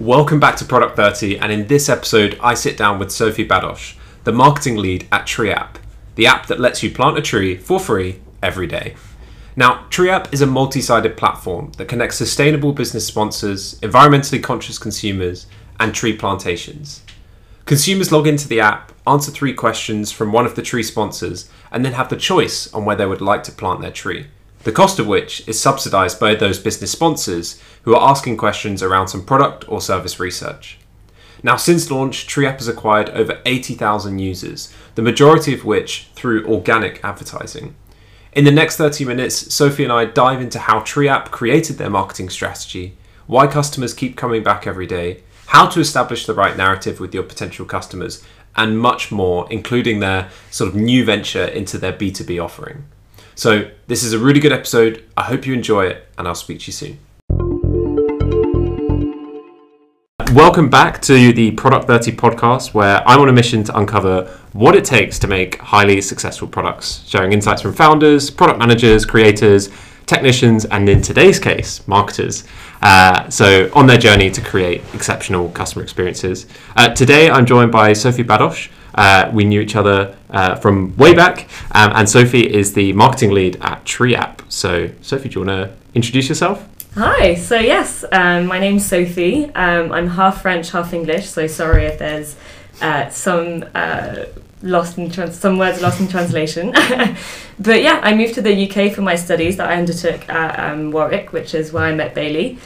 Welcome back to Product 30, and in this episode, I sit down with Sophie Badosh, the marketing lead at TreeApp, the app that lets you plant a tree for free every day. Now, TreeApp is a multi sided platform that connects sustainable business sponsors, environmentally conscious consumers, and tree plantations. Consumers log into the app, answer three questions from one of the tree sponsors, and then have the choice on where they would like to plant their tree the cost of which is subsidised by those business sponsors who are asking questions around some product or service research. Now, since launch, TreeApp has acquired over 80,000 users, the majority of which through organic advertising. In the next 30 minutes, Sophie and I dive into how TreeApp created their marketing strategy, why customers keep coming back every day, how to establish the right narrative with your potential customers, and much more, including their sort of new venture into their B2B offering. So, this is a really good episode. I hope you enjoy it, and I'll speak to you soon. Welcome back to the Product 30 podcast, where I'm on a mission to uncover what it takes to make highly successful products, sharing insights from founders, product managers, creators, technicians, and in today's case, marketers. Uh, so, on their journey to create exceptional customer experiences. Uh, today, I'm joined by Sophie Badosh. Uh, we knew each other uh, from way back, um, and Sophie is the marketing lead at TreeApp. So, Sophie, do you want to introduce yourself? Hi, so yes, um, my name's Sophie. Um, I'm half French, half English, so sorry if there's uh, some uh, lost in trans- some words lost in translation. but yeah, I moved to the UK for my studies that I undertook at um, Warwick, which is where I met Bailey.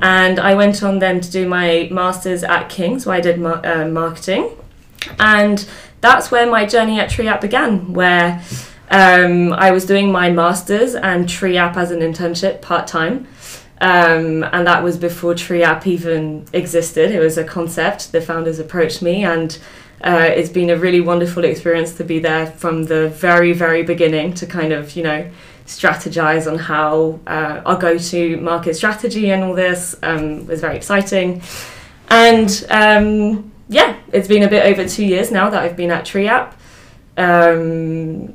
And I went on then to do my master's at King's, where I did mar- uh, marketing. And that's where my journey at TreeApp began, where um, I was doing my master's and TreeApp as an internship part time. Um, and that was before TreeApp even existed. It was a concept. The founders approached me, and uh, it's been a really wonderful experience to be there from the very, very beginning to kind of, you know, strategize on how uh, our go to market strategy and all this um, was very exciting. And um, yeah, it's been a bit over two years now that I've been at TreeApp. Um,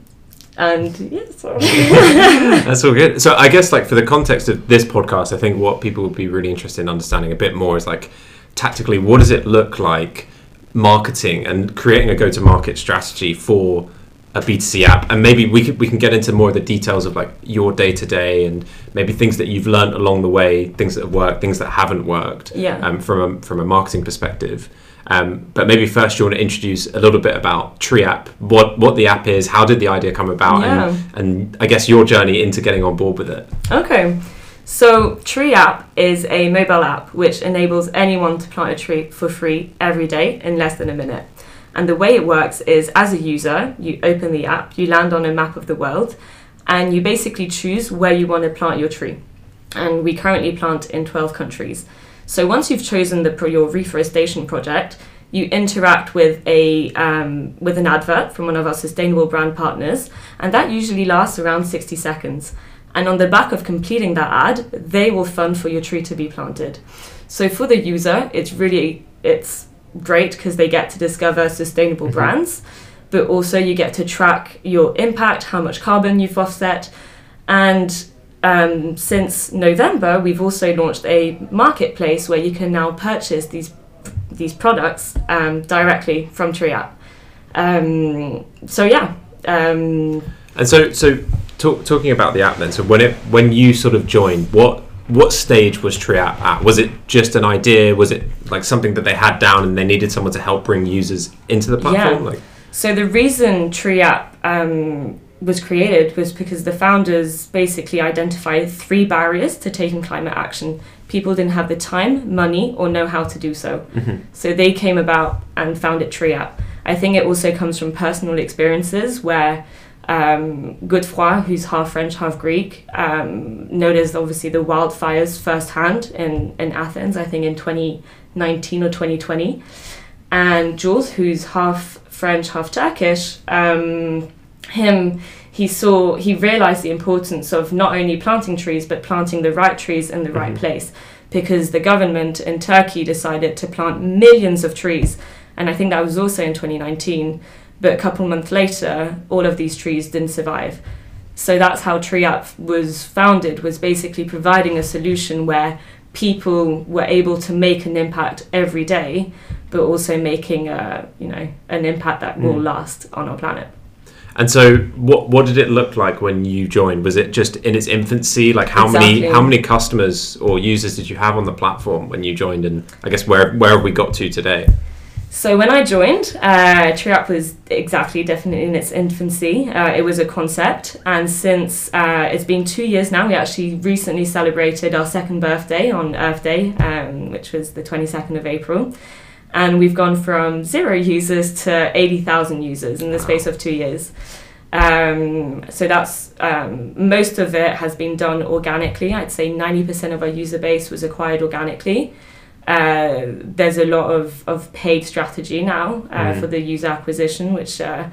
and yeah, so. That's all good. So I guess like for the context of this podcast, I think what people would be really interested in understanding a bit more is like tactically what does it look like marketing and creating a go-to-market strategy for a B2C app, and maybe we could, we can get into more of the details of like your day to day and maybe things that you've learned along the way, things that have worked, things that haven't worked, yeah. um, from a, from a marketing perspective. Um, but maybe first you want to introduce a little bit about TreeApp, what what the app is, how did the idea come about, Yeah. and, and I guess your journey into getting on board with it. Okay. So, TreeApp is a mobile app which enables anyone to plant a tree for free every day in less than a minute. And the way it works is as a user, you open the app, you land on a map of the world, and you basically choose where you want to plant your tree. And we currently plant in 12 countries. So, once you've chosen the, your reforestation project, you interact with a um, with an advert from one of our sustainable brand partners, and that usually lasts around 60 seconds. And on the back of completing that ad, they will fund for your tree to be planted. So for the user, it's really it's great because they get to discover sustainable Mhm. brands, but also you get to track your impact, how much carbon you've offset, and um, since November, we've also launched a marketplace where you can now purchase these these products um, directly from TreeApp. Um, so yeah, um, And so so talk, talking about the app then. So when it when you sort of joined, what what stage was TreeApp at? Was it just an idea? Was it like something that they had down and they needed someone to help bring users into the platform? Yeah. Like, So the reason TreeApp um, was created was because the founders basically identified three barriers to taking climate action. People didn't have the time, money, or know how to do so. mhm. So they came about and founded TreeApp. I think it also comes from personal experiences where um, Godefroy, who's half French, half Greek, um, noticed obviously the wildfires firsthand in, in Athens, I think in 2019 or 2020. And Jules, who's half French, half Turkish, um, him, he saw, he realized the importance of not only planting trees, but planting the right trees in the right Mhm. place. Because the government in Turkey decided to plant millions of trees. And I think that was also in 2019. But a couple months later, all of these trees didn't survive. So that's how TreeApp was founded, was basically providing a solution where people were able to make an impact every day, but also making a you know an impact that will Mm. last on our planet. And so, what what did it look like when you joined? Was it just in its infancy? Like how many how many customers or users did you have on the platform when you joined? And I guess where where have we got to today? So when I joined, uh, TreeApp was exactly definitely in its infancy. Uh, it was a concept, and since uh, it's been two years now, we actually recently celebrated our second birthday on Earth Day, um, which was the 22nd of April. And we've gone from zero users to 80,000 users in the space of two years. Um, so that's um, most of it has been done organically. I'd say 90% of our user base was acquired organically. Uh, there's a lot of, of paid strategy now uh, Mm. for the user acquisition, which uh,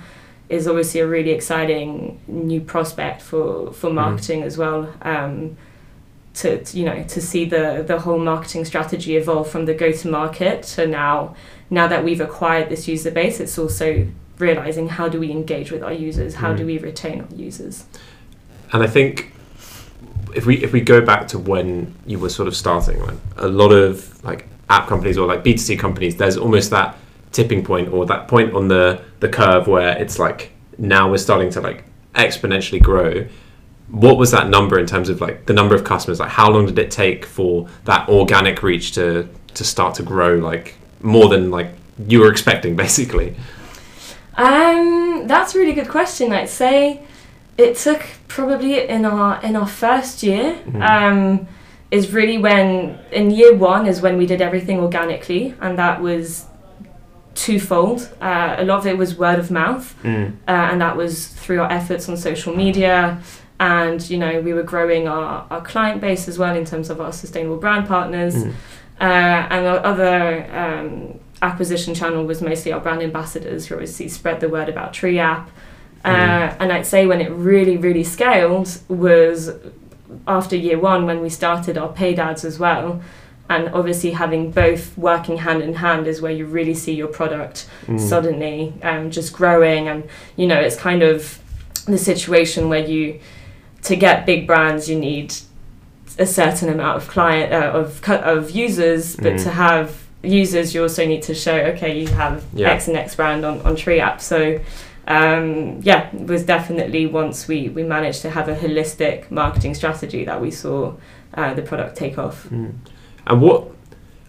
is obviously a really exciting new prospect for, for marketing as well. Um, to, to, you know to see the the whole marketing strategy evolve from the go to market to now now that we've acquired this user base, it's also realizing how do we engage with our users, how Mm. do we retain our users. And I think if we if we go back to when you were sort of starting, like a lot of like app companies or like B two C companies, there's almost that tipping point or that point on the the curve where it's like now we're starting to like exponentially grow. What was that number in terms of like the number of customers? Like how long did it take for that organic reach to to start to grow like more than like you were expecting basically? Um, that's a really good question. I'd say it took probably in our in our first year. Mhm. Um, is really when in year one is when we did everything organically, and that was twofold. Uh, a lot of it was word of mouth, Mm. uh, and that was through our efforts on social media. And you know, we were growing our, our client base as well in terms of our sustainable brand partners. Mm. Uh, and our other um, acquisition channel was mostly our brand ambassadors who obviously spread the word about Tree App. Uh, Mm. And I'd say when it really, really scaled was after year one when we started our paid ads as well. And obviously, having both working hand in hand is where you really see your product Mm. suddenly um, just growing. And, you know, it's kind of the situation where you, to get big brands, you need a certain amount of client uh, of of users, but Mm. to have users, you also need to show okay, you have Yeah. X and X brand on on Tree App. So um, yeah, it was definitely once we we managed to have a holistic marketing strategy that we saw uh, the product take off. Mm. And what,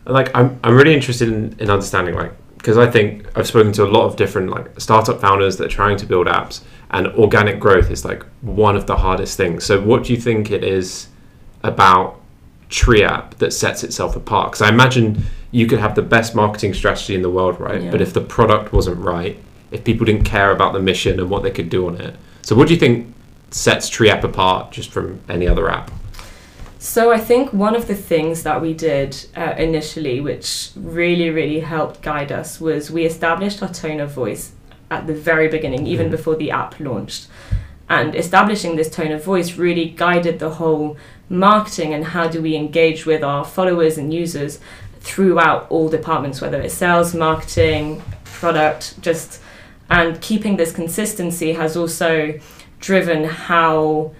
like, I'm, I'm really interested in, in understanding, like, because I think I've spoken to a lot of different, like, startup founders that are trying to build apps, and organic growth is, like, one of the hardest things. So, what do you think it is about Tree App that sets itself apart? Because I imagine you could have the best marketing strategy in the world, right? Yeah. But if the product wasn't right, if people didn't care about the mission and what they could do on it. So, what do you think sets Tree App apart just from any other app? So I think one of the things that we did uh, initially, which really, really helped guide us, was we established our tone of voice at the very beginning, even Mhm. before the app launched. And establishing this tone of voice really guided the whole marketing and how do we engage with our followers and users throughout all departments, whether it's sales, marketing, product, just and keeping this consistency has also driven how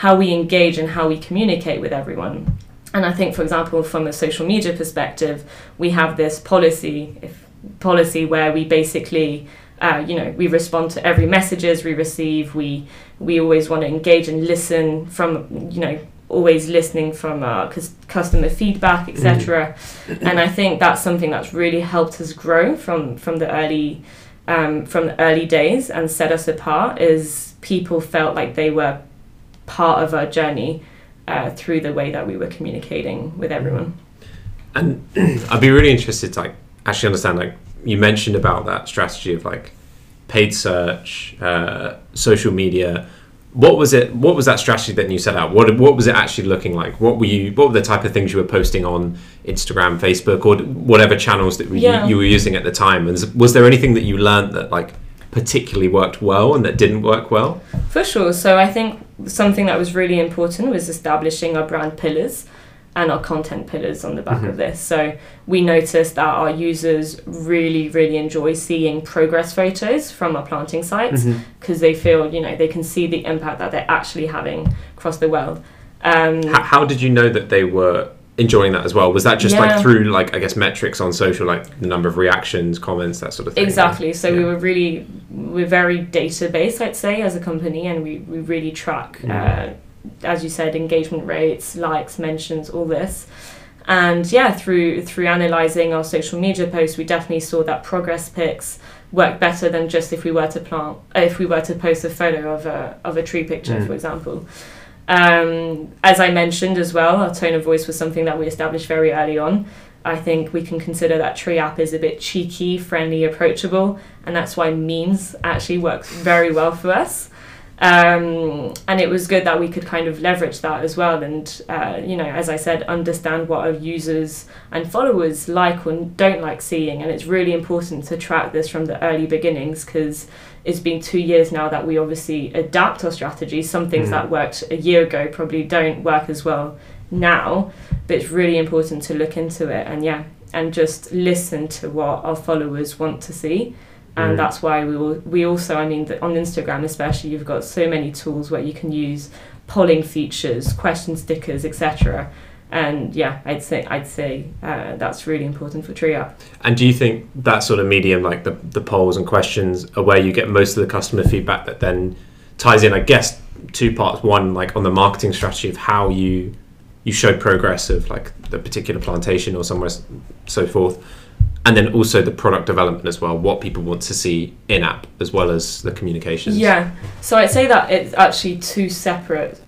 how we engage and how we communicate with everyone. And I think, for example, from a social media perspective, we have this policy if, policy where we basically, uh, you know, we respond to every messages we receive. We we always want to engage and listen from, you know, always listening from our cus- customer feedback, etc. and I think that's something that's really helped us grow from from the early um, from the early days and set us apart. Is people felt like they were part of our journey uh, through the way that we were communicating with everyone. And I'd be really interested to like actually understand like you mentioned about that strategy of like paid search, uh, social media. What was it? What was that strategy that you set out? What what was it actually looking like? What were you? What were the type of things you were posting on Instagram, Facebook, or whatever channels that Yeah. you, you were using at the time? And was there anything that you learned that like particularly worked well and that didn't work well? For sure. So I think something that was really important was establishing our brand pillars and our content pillars on the back Mhm. of this. So we noticed that our users really, really enjoy seeing progress photos from our planting sites because they feel, you know, they can see the impact that they're actually having across the world. Um, How, how did you know that they were enjoying that as well. Was that just Yeah. like through like I guess metrics on social, like the number of reactions, comments, that sort of thing? Exactly. So we were really we're very database, I'd say, as a company, and we, we really track, Mm. uh, as you said, engagement rates, likes, mentions, all this. And yeah, through through analysing our social media posts, we definitely saw that progress pics work better than just if we were to plant if we were to post a photo of a of a tree picture, Mm. for example. Um, as I mentioned as well, our tone of voice was something that we established very early on. I think we can consider that Tree app is a bit cheeky, friendly, approachable, and that's why memes actually works very well for us. Um, and it was good that we could kind of leverage that as well, and uh, you know, as I said, understand what our users and followers like or don't like seeing. And it's really important to track this from the early beginnings because it's been two years now that we obviously adapt our strategy. Some things Mm. that worked a year ago probably don't work as well now, but it's really important to look into it and yeah, and just listen to what our followers want to see. And Mm. that's why we will, we also, I mean, on Instagram especially, you've got so many tools where you can use polling features, question stickers, etc. And yeah, I'd say I'd say uh, that's really important for TreeApp. And do you think that sort of medium, like the, the polls and questions, are where you get most of the customer feedback that then ties in, I guess, two parts. One, like on the marketing strategy of how you you show progress of like the particular plantation or somewhere so forth, and then also the product development as well, what people want to see in app as well as the communications. Yeah. So I'd say that it's actually two separate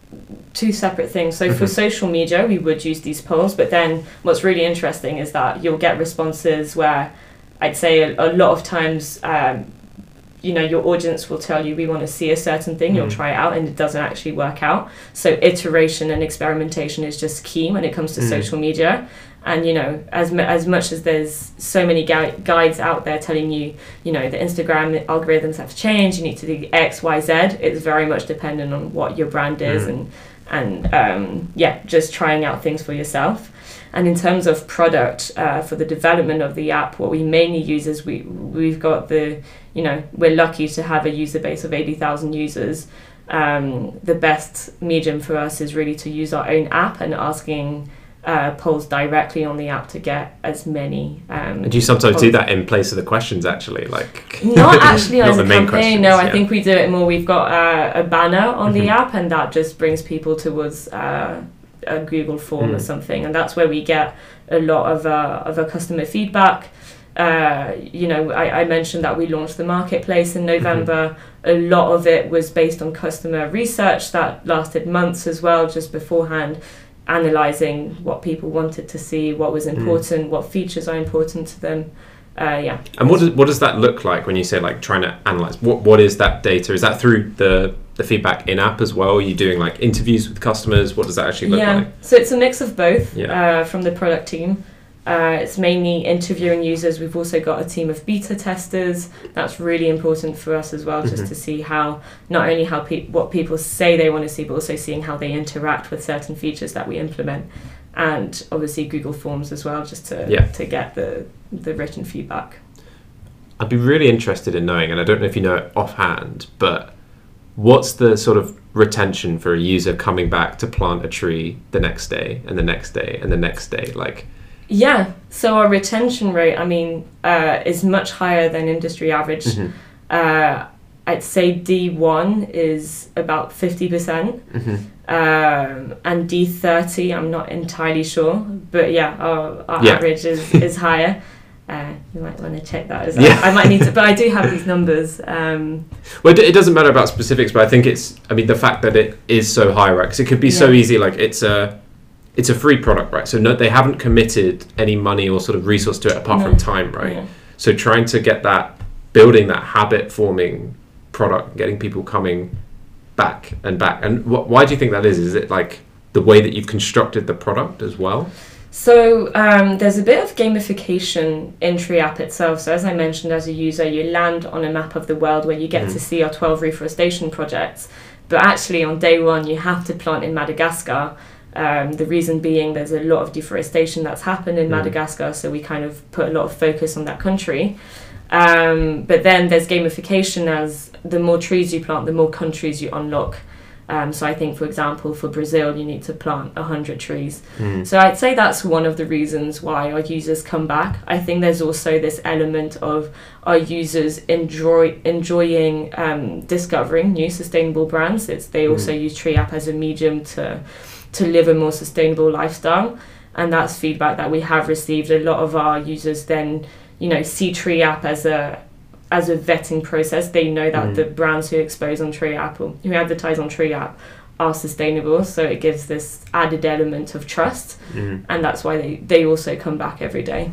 two separate things. So for Mhm. social media, we would use these polls, but then what's really interesting is that you'll get responses where I'd say a, a lot of times um, you know your audience will tell you we want to see a certain thing you'll Mm. try it out and it doesn't actually work out so iteration and experimentation is just key when it comes to Mm. social media and you know as as much as there's so many gui- guides out there telling you you know the instagram algorithms have changed you need to do x y z it's very much dependent on what your brand is Mm. and and um, yeah just trying out things for yourself. And in terms of product uh, for the development of the app what we mainly use is we we've got the you know we're lucky to have a user base of 80,000 users. Um, the best medium for us is really to use our own app and asking uh, polls directly on the app to get as many um, And do you sometimes do that in place of the questions actually? Like not actually Not as the a main campaign. No, questions, I think we do it more. We've got uh, a banner on Mhm. the app, and that just brings people towards uh, a Google form or Mm. something, and that's where we get a lot of uh, of our customer feedback. Uh, you know, I, I mentioned that we launched the marketplace in November. A lot of it was based on customer research that lasted months as well, just beforehand, analyzing what people wanted to see, what was Mm. important, what features are important to them. Uh, yeah. And what does what does that look like when you say like trying to analyze? What what is that data? Is that through the the feedback in app as well? Are you doing like interviews with customers? What does that actually look yeah, like? so it's a mix of both Yeah. uh, from the product team. Uh, it's mainly interviewing users. We've also got a team of beta testers. That's really important for us as well, just Mhm. to see how not only how pe- what people say they want to see, but also seeing how they interact with certain features that we implement, and obviously Google Forms as well, just to Yeah. to get the the written feedback. I'd be really interested in knowing, and I don't know if you know it offhand, but what's the sort of retention for a user coming back to plant a tree the next day and the next day and the next day? Like, Yeah, so our retention rate, I mean, uh, is much higher than industry average. mhm, Uh, I'd say D1 is about 50%, mhm. um, and D30, I'm not entirely sure, but yeah, our, our Yeah. average is, is higher. Uh, you might want to check that as well. Yeah. I might need to, but I do have these numbers. Um, Well, it it doesn't matter about specifics, but I think it's. I mean, the fact that it is so high, right? Because it could be so easy. Like it's a, it's a free product, right? So no, they haven't committed any money or sort of resource to it apart No. from time, right? yeah. So trying to get that, building that habit forming product, getting people coming back and back. And wh- why do you think that is? Is it like the way that you've constructed the product as well? So um, there's a bit of gamification in Tree App itself. So as I mentioned, as a user, you land on a map of the world where you get Mhm. to see our 12 reforestation projects. But actually, on day one, you have to plant in Madagascar. Um, the reason being, there's a lot of deforestation that's happened in Mm. Madagascar, so we kind of put a lot of focus on that country. Um, but then there's gamification as the more trees you plant, the more countries you unlock. Um, so I think, for example, for Brazil, you need to plant 100 trees. Mm. So I'd say that's one of the reasons why our users come back. I think there's also this element of our users enjoy enjoying um, discovering new sustainable brands. It's they also use Tree App as a medium to to live a more sustainable lifestyle, and that's feedback that we have received. A lot of our users then you know see Tree App as a as a vetting process. They know that Mm. the brands who expose on Tree App or who advertise on Tree App are sustainable. So it gives this added element of trust, Mm. and that's why they, they also come back every day.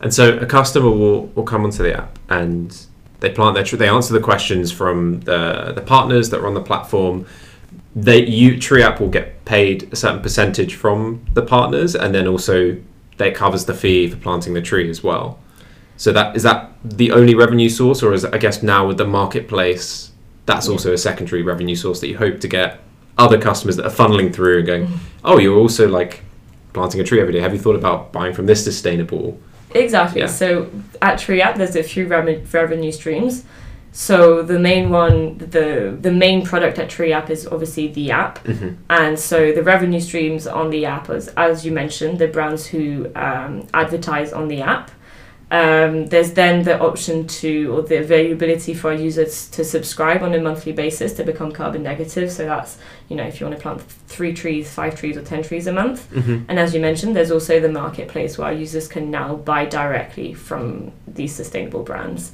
And so a customer will, will come onto the app and they plant their tree. They answer the questions from the the partners that are on the platform. They you Tree App will get paid a certain percentage from the partners, and then also that covers the fee for planting the tree as well. So that is that the only revenue source, or is I guess now with the marketplace, that's Yeah. also a secondary revenue source that you hope to get other customers that are funneling through and going, Mm-hmm. oh, you're also like planting a tree every day. Have you thought about buying from this sustainable? Exactly. Yeah. So at Tree App, there's a few rem- revenue streams. So the main one, the the main product at Tree App is obviously the app, Mhm. and so the revenue streams on the app, as as you mentioned, the brands who um, advertise on the app. Um, there's then the option to, or the availability for users to subscribe on a monthly basis to become carbon negative. So that's, you know, if you want to plant three trees, five trees, or 10 trees a month. Mm-hmm. And as you mentioned, there's also the marketplace where users can now buy directly from these sustainable brands.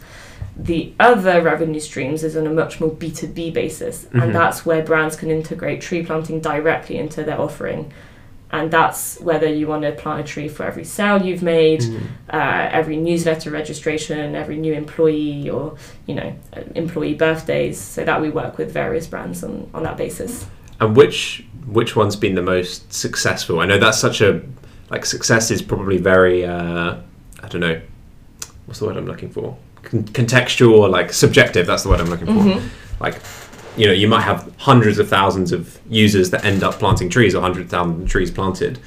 The other revenue streams is on a much more B2B basis, Mhm. and that's where brands can integrate tree planting directly into their offering. And that's whether you want to plant a tree for every sale you've made, Mm. uh, every newsletter registration, every new employee, or you know, employee birthdays. So that we work with various brands on, on that basis. And which which one's been the most successful? I know that's such a like success is probably very uh, I don't know what's the word I'm looking for Con- contextual or like subjective. That's the word I'm looking for. Mhm. Like you know you might have hundreds of thousands of users that end up planting trees or hundred thousand trees planted,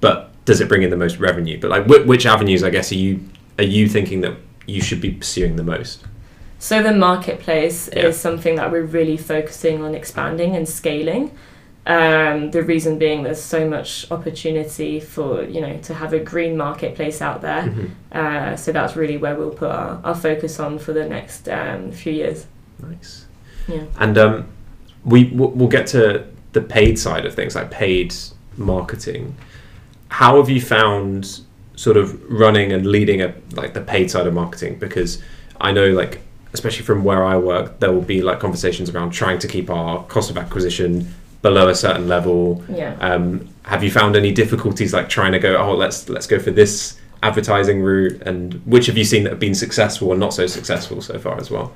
but does it bring in the most revenue? But like wh- which avenues I guess are you are you thinking that you should be pursuing the most? So the marketplace Yeah. is something that we're really focusing on expanding and scaling. Um, the reason being there's so much opportunity for you know to have a green marketplace out there. Mhm. Uh, so that's really where we'll put our, our focus on for the next um, few years. Nice. Yeah. And um, we we'll get to the paid side of things, like paid marketing. How have you found sort of running and leading a like the paid side of marketing? Because I know, like especially from where I work, there will be like conversations around trying to keep our cost of acquisition below a certain level. Yeah. Um, have you found any difficulties like trying to go? Oh, let's let's go for this advertising route, and which have you seen that have been successful and not so successful so far as well?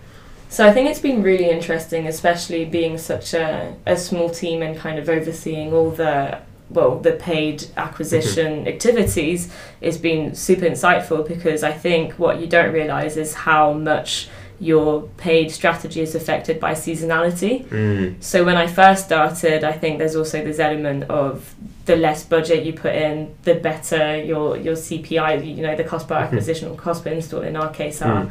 So I think it's been really interesting, especially being such a, a small team and kind of overseeing all the well the paid acquisition activities. It's been super insightful because I think what you don't realize is how much your paid strategy is affected by seasonality. Mm. So when I first started, I think there's also this element of the less budget you put in, the better your your CPI, you know, the cost per acquisition or cost per install in our case are.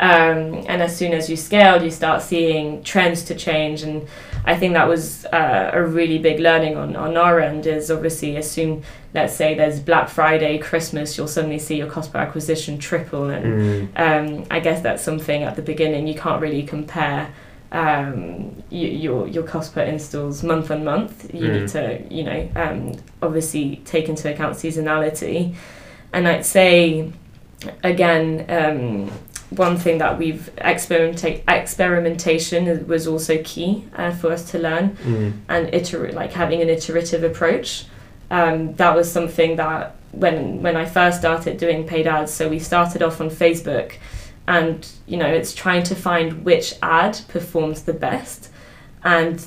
Um, and as soon as you scale, you start seeing trends to change. And I think that was uh, a really big learning on, on our end is obviously as soon, let's say there's Black Friday, Christmas, you'll suddenly see your cost per acquisition triple. And Mm. um, I guess that's something at the beginning you can't really compare um, your your cost per installs month on month. You need to you know um, obviously take into account seasonality, and I'd say again. Um, one thing that we've experimenta- experimentation was also key uh, for us to learn Mm. and iterate like having an iterative approach um, that was something that when when I first started doing paid ads so we started off on Facebook and you know it's trying to find which ad performs the best and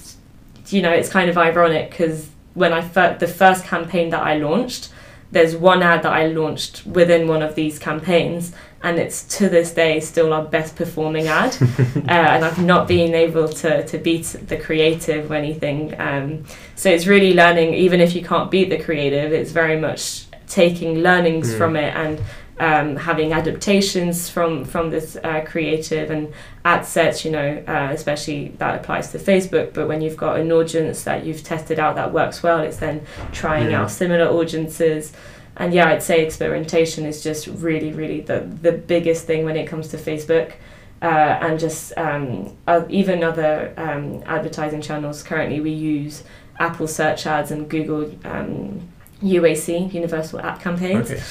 you know it's kind of ironic because when I fir- the first campaign that I launched there's one ad that I launched within one of these campaigns and it's to this day still our best performing ad uh, and I've not been able to, to beat the creative or anything um, so it's really learning even if you can't beat the creative it's very much taking learnings Mm. from it and um, having adaptations from from this uh, creative and ad sets, you know, uh, especially that applies to Facebook. But when you've got an audience that you've tested out that works well, it's then trying Yeah. out similar audiences. And yeah, I'd say experimentation is just really, really the the biggest thing when it comes to Facebook. Uh, and just um, uh, even other um, advertising channels. Currently, we use Apple search ads and Google um, UAC, Universal App Campaigns. Okay.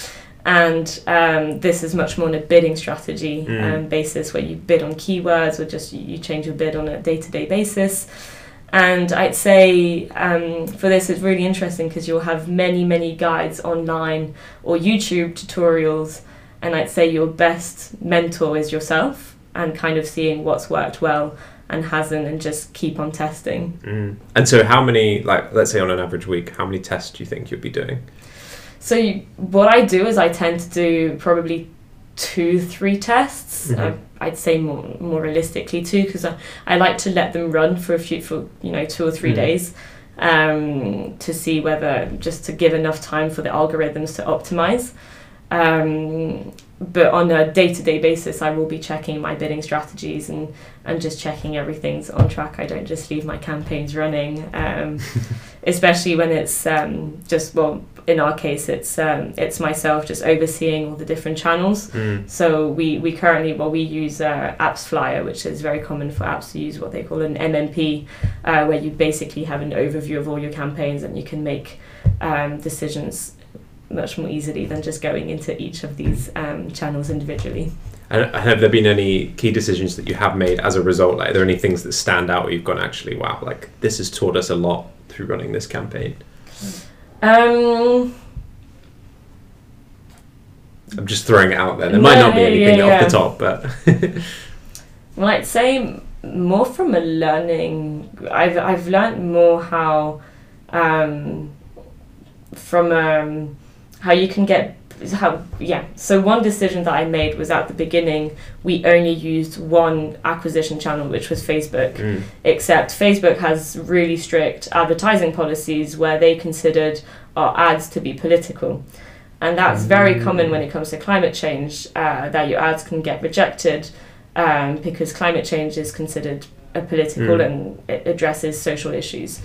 And um, this is much more on a bidding strategy Mm. um, basis where you bid on keywords or just you change your bid on a day to day basis. And I'd say um, for this, it's really interesting because you'll have many, many guides online or YouTube tutorials. And I'd say your best mentor is yourself and kind of seeing what's worked well and hasn't and just keep on testing. Mm. And so, how many, like, let's say on an average week, how many tests do you think you'd be doing? So you, what I do is I tend to do probably two, three tests. Mhm. Uh, I'd say more more realistically too, because I, I like to let them run for a few for you know two or 3 Mhm. days um, to see whether just to give enough time for the algorithms to optimize. Um, but on a day to day basis, I will be checking my bidding strategies and, and just checking everything's on track. I don't just leave my campaigns running, um, especially when it's um, just, well, in our case, it's, um, it's myself just overseeing all the different channels. Mm. So we, we currently, well, we use uh, AppsFlyer, which is very common for apps to use what they call an MMP, uh, where you basically have an overview of all your campaigns and you can make um, decisions much more easily than just going into each of these um, channels individually. And have there been any key decisions that you have made as a result? Like, are there any things that stand out where you've gone, actually, wow, like, this has taught us a lot through running this campaign? Um, I'm just throwing it out there. There might not be anything yeah, off the top, but. well, I'd say more from a learning. I've I've learned more how um, from um, how you can get how yeah. So one decision that I made was at the beginning we only used one acquisition channel, which was Facebook. Mm. except Facebook has really strict advertising policies where they considered our ads to be political. And that's very Mm. common when it comes to climate change, uh, that your ads can get rejected um, because climate change is considered a political Mm. and it addresses social issues.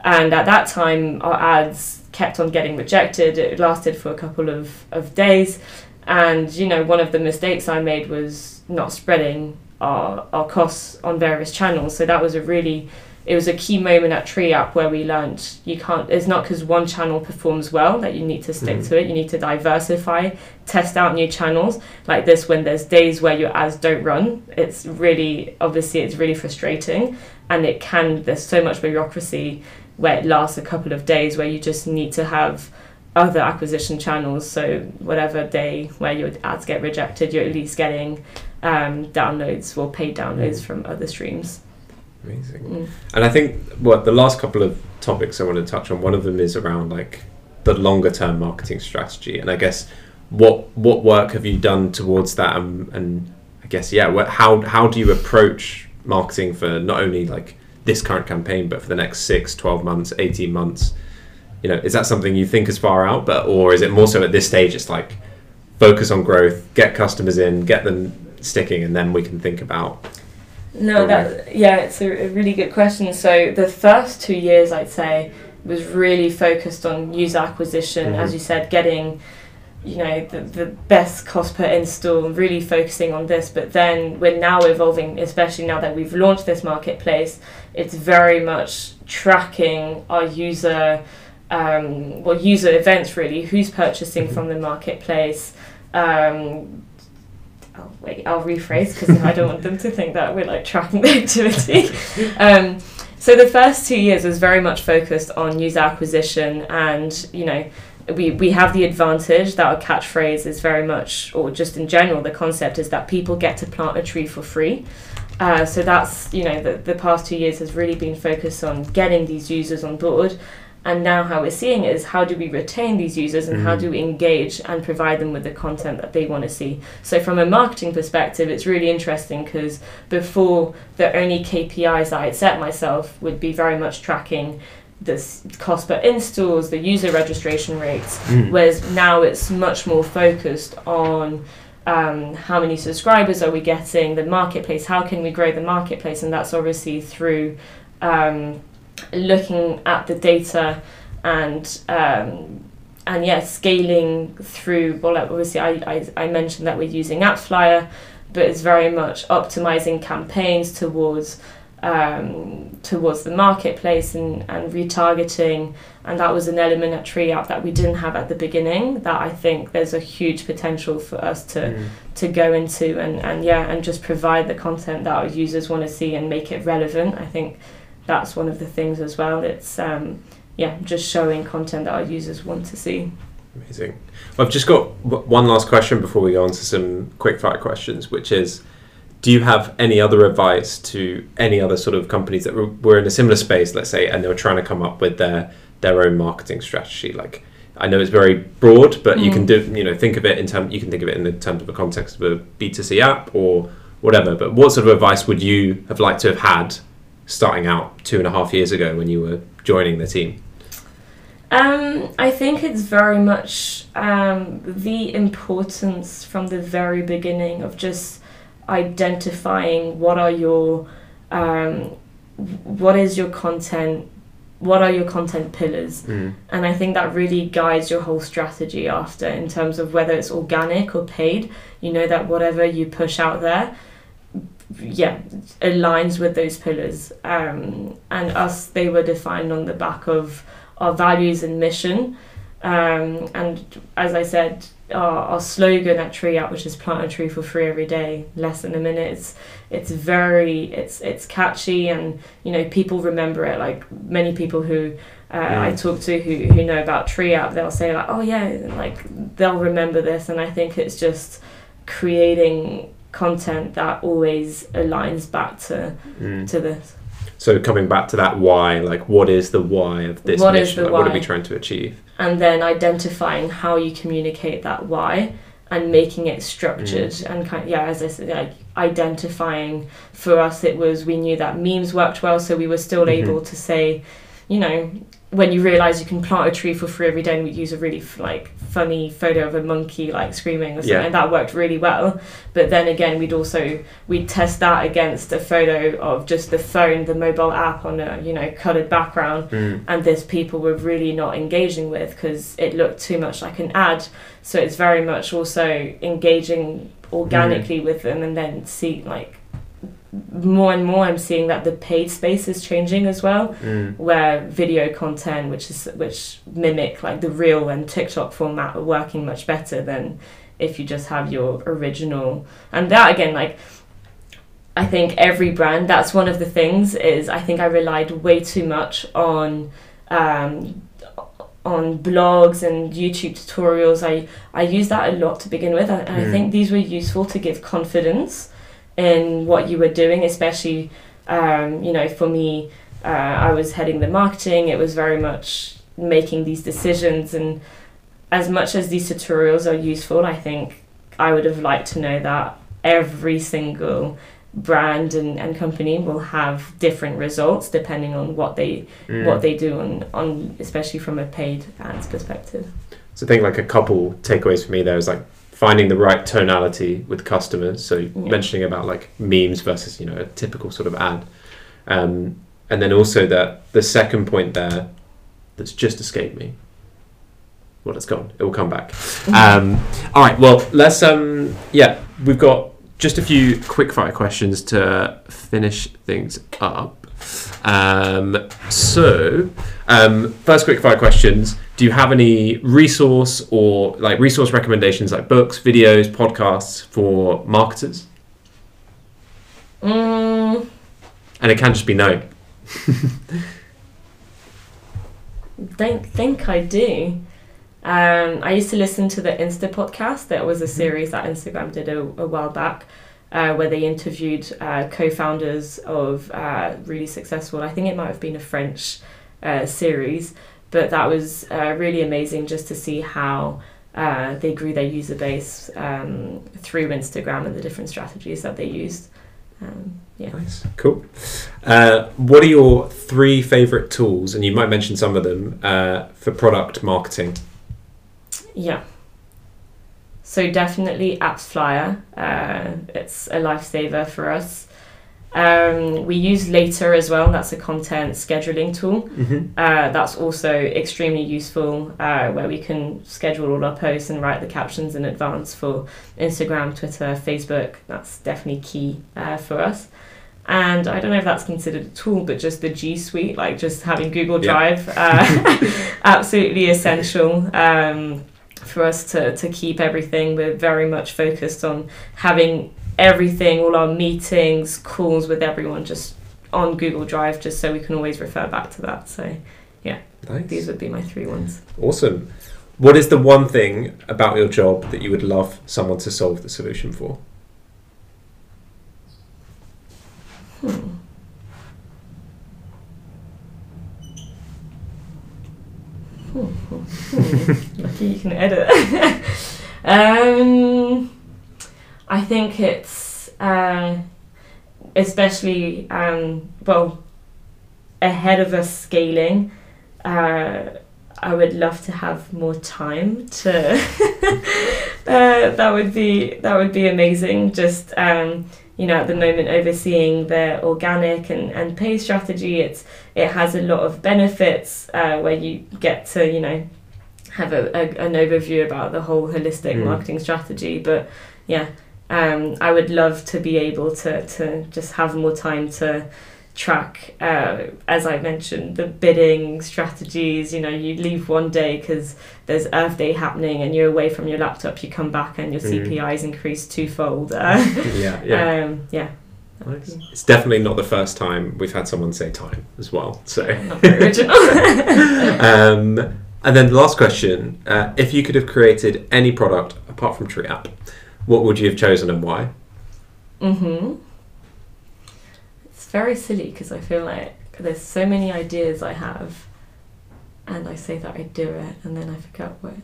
And at that time, our ads kept on getting rejected. It lasted for a couple of, of days. And, you know, one of the mistakes I made was not spreading our, our costs on various channels. So that was a really, it was a key moment at Tree App where we learned you can't, it's not because one channel performs well that you need to stick Mhm. to it. You need to diversify, test out new channels like this when there's days where your ads don't run. It's really, obviously, it's really frustrating. And it can, there's so much bureaucracy where it lasts a couple of days where you just need to have other acquisition channels. So whatever day where your ads get rejected, you're at least getting um, downloads or paid downloads Mm. from other streams. Amazing. Mm. And I think what the last couple of topics I want to touch on, one of them is around like the longer term marketing strategy, and I guess what what work have you done towards that, and, and I guess yeah, what, how how do you approach marketing for not only like this current campaign, but for the next six, 12 months, eighteen months? You know, is that something you think is far out, but or is it more so at this stage? It's like focus on growth, get customers in, get them sticking, and then we can think about No, that yeah, it's a, a really good question. So the first two years, I'd say, was really focused on user acquisition, Mhm. as you said, getting you know the, the best cost per install, really focusing on this. But then we're now evolving, especially now that we've launched this marketplace. It's very much tracking our user, um, well, user events really. Who's purchasing Mhm. from the marketplace? Um, oh, wait, I'll rephrase because I don't want them to think that we're like tracking the activity. um, so the first two years was very much focused on user acquisition, and you know, we we have the advantage that our catchphrase is very much, or just in general, the concept is that people get to plant a tree for free. Uh, so that's you know the the past two years has really been focused on getting these users on board. And now, how we're seeing it is how do we retain these users and how Mhm. do we engage and provide them with the content that they want to see? So, from a marketing perspective, it's really interesting because before the only KPIs that I'd set myself would be very much tracking the cost per installs, the user registration rates, Mm. whereas now it's much more focused on um, how many subscribers are we getting, the marketplace, how can we grow the marketplace, and that's obviously through um, looking at the data and um, and yeah, scaling through. Well, obviously, I, I I mentioned that we're using AppsFlyer, but it's very much optimizing campaigns towards um, towards the marketplace and, and retargeting. And that was an element at Tree App that we didn't have at the beginning. That I think there's a huge potential for us to Mm. to go into and, and yeah and just provide the content that our users want to see and make it relevant i think that's one of the things as well it's um, yeah just showing content that our users want to see Amazing. Well, I've just got w- one last question before we go on to some quick fire questions, which is do you have any other advice to any other sort of companies that were, were in a similar space, let's say, and they were trying to come up with their, their own marketing strategy? Like, I know it's very broad, but you can Mm. do, you know, think of it in term, you can think of it in the terms of a context of a B2C app or whatever. But what sort of advice would you have liked to have had starting out two and a half years ago when you were joining the team? Um, I think it's very much um, the importance from the very beginning of just identifying what are your um, what is your content what are your content pillars Mm. and I think that really guides your whole strategy after in terms of whether it's organic or paid you know that whatever you push out there yeah aligns with those pillars. Um, and us they were defined on the back of our values and mission. Um, and as I said our, our slogan at Tree App which is plant a tree for free every day less than a minute it's it's very it's it's catchy and you know people remember it. Like many people who uh, I Mm. talk to who, who know about Tree App they'll say like oh yeah like they'll remember this. And I think it's just creating content that always aligns back to Mm. to this So coming back to that why, like what is the why of this What is mission? Like, what are we trying to achieve? and then identifying how you communicate that why and making it structured and kind of, yeah as I said like identifying for us it was we knew that memes worked well so we were still Mhm. able to say you know when you realize you can plant a tree for free every day and we use a really like funny photo of a monkey like screaming or something Yeah. and that worked really well but then again we'd also we'd test that against a photo of just the phone the mobile app on a you know colored background Mm. and this people were really not engaging with because it looked too much like an ad. So it's very much also engaging organically with them, and then see like more and more. I'm seeing that the paid space is changing as well, Mm. where video content, which is which mimic like the real and TikTok format, are working much better than if you just have your original. And that again, like I think every brand, that's one of the things is I think I relied way too much on um, on blogs and YouTube tutorials. I, I used that a lot to begin with, and and I Mm. think these were useful to give confidence in what you were doing, especially um, you know for me, uh, I was heading the marketing. It was very much making these decisions, and as much as these tutorials are useful, I think I would have liked to know that every single brand and, and company will have different results depending on what they Mm. what they do on, on especially from a paid ads perspective. So I think like a couple takeaways for me there is like finding the right tonality with customers. So Yeah. mentioning about like memes versus you know a typical sort of ad, um, and then also that the second point there that's just escaped me. Well, it's gone. It will come back. Um, all right. Well, let's. Um, yeah, we've got just a few quick fire questions to finish things up. Um, so, um, first quick fire questions. Do you have any resource or like resource recommendations like books, videos, podcasts for marketers? Mm, And it can just be no. don't think I do. Um, I used to listen to the Insta podcast. That was a series that Instagram did a, a while back, uh, where they interviewed uh, co-founders of uh, really successful. I think it might have been a French uh, series, but that was uh, really amazing just to see how uh, they grew their user base um, through Instagram and the different strategies that they used. Um, yeah. Nice, cool. Uh, what are your three favorite tools, and you might mention some of them uh, for product marketing? Yeah. So definitely AppsFlyer. Uh, it's a lifesaver for us. Um, we use Later as well. That's a content scheduling tool. Mm-hmm. Uh, that's also extremely useful, uh, where we can schedule all our posts and write the captions in advance for Instagram, Twitter, Facebook. That's definitely key uh, for us. And I don't know if that's considered a tool, but just the G Suite, like just having Google Yeah. Drive, uh, absolutely essential um, for us to, to keep everything. We're very much focused on having everything, all our meetings, calls with everyone just on Google Drive, just so we can always refer back to that. So Nice. these would be my three ones. Awesome. What is the one thing about your job that you would love someone to solve the solution for? Hmm. Hmm, hmm, hmm. Lucky you can edit. um, I think it's uh, especially um, well ahead of us scaling. Uh, I would love to have more time to. uh, that would be that would be amazing. Just um, you know, at the moment overseeing the organic and, and pay strategy, it's it has a lot of benefits uh, where you get to you know have a, a an overview about the whole holistic Mm. marketing strategy. But yeah, um, I would love to be able to to just have more time to track, uh, as I mentioned, the bidding strategies. You know, you leave one day because there's Earth Day happening and you're away from your laptop. You come back and your Mm. CPIs increase twofold. Uh, Yeah, yeah. um, yeah. Nice. It's definitely not the first time we've had someone say time as well. So, original. um, and then the last question: uh, If you could have created any product apart from TreeApp, what would you have chosen and why? hmm It's very silly because I feel like there's so many ideas I have, and I say that I do it, and then I forget what.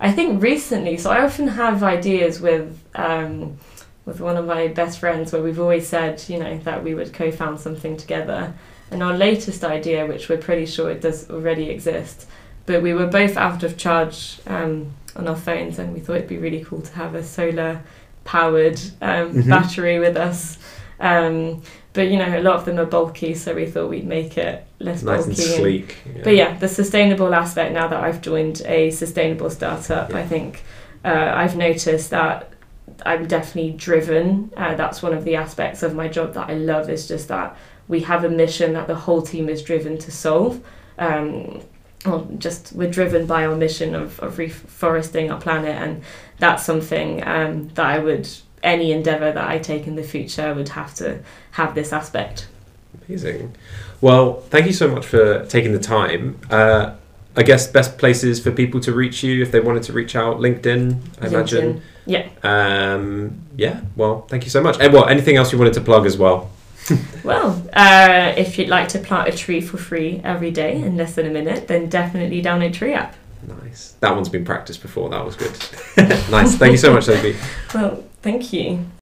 I think recently, so I often have ideas with um, with one of my best friends where we've always said, you know, that we would co-found something together. And our latest idea, which we're pretty sure it does already exist, but we were both out of charge um, on our phones, and we thought it'd be really cool to have a solar powered um, Mhm. battery with us. Um, but you know, a lot of them are bulky, so we thought we'd make it less Nice bulky. and and- sleek. but yeah, the sustainable aspect. Now that I've joined a sustainable startup, Yeah. I think uh, I've noticed that I'm definitely driven. Uh, that's one of the aspects of my job that I love. Is just that we have a mission that the whole team is driven to solve. Um, well, just we're driven by our mission of, of reforesting our planet, and that's something um, that I would any endeavor that I take in the future would have to have this aspect. Amazing. Well, thank you so much for taking the time. Uh, I guess best places for people to reach you if they wanted to reach out, LinkedIn, I imagine. LinkedIn. Yeah. Um, yeah. Well, thank you so much. And well, anything else you wanted to plug as well? Well, uh, if you'd like to plant a tree for free every day in less than a minute, then definitely download TreeApp. Nice. That one's been practiced before. That was good. nice. Thank you so much, Sophie. Well, thank you.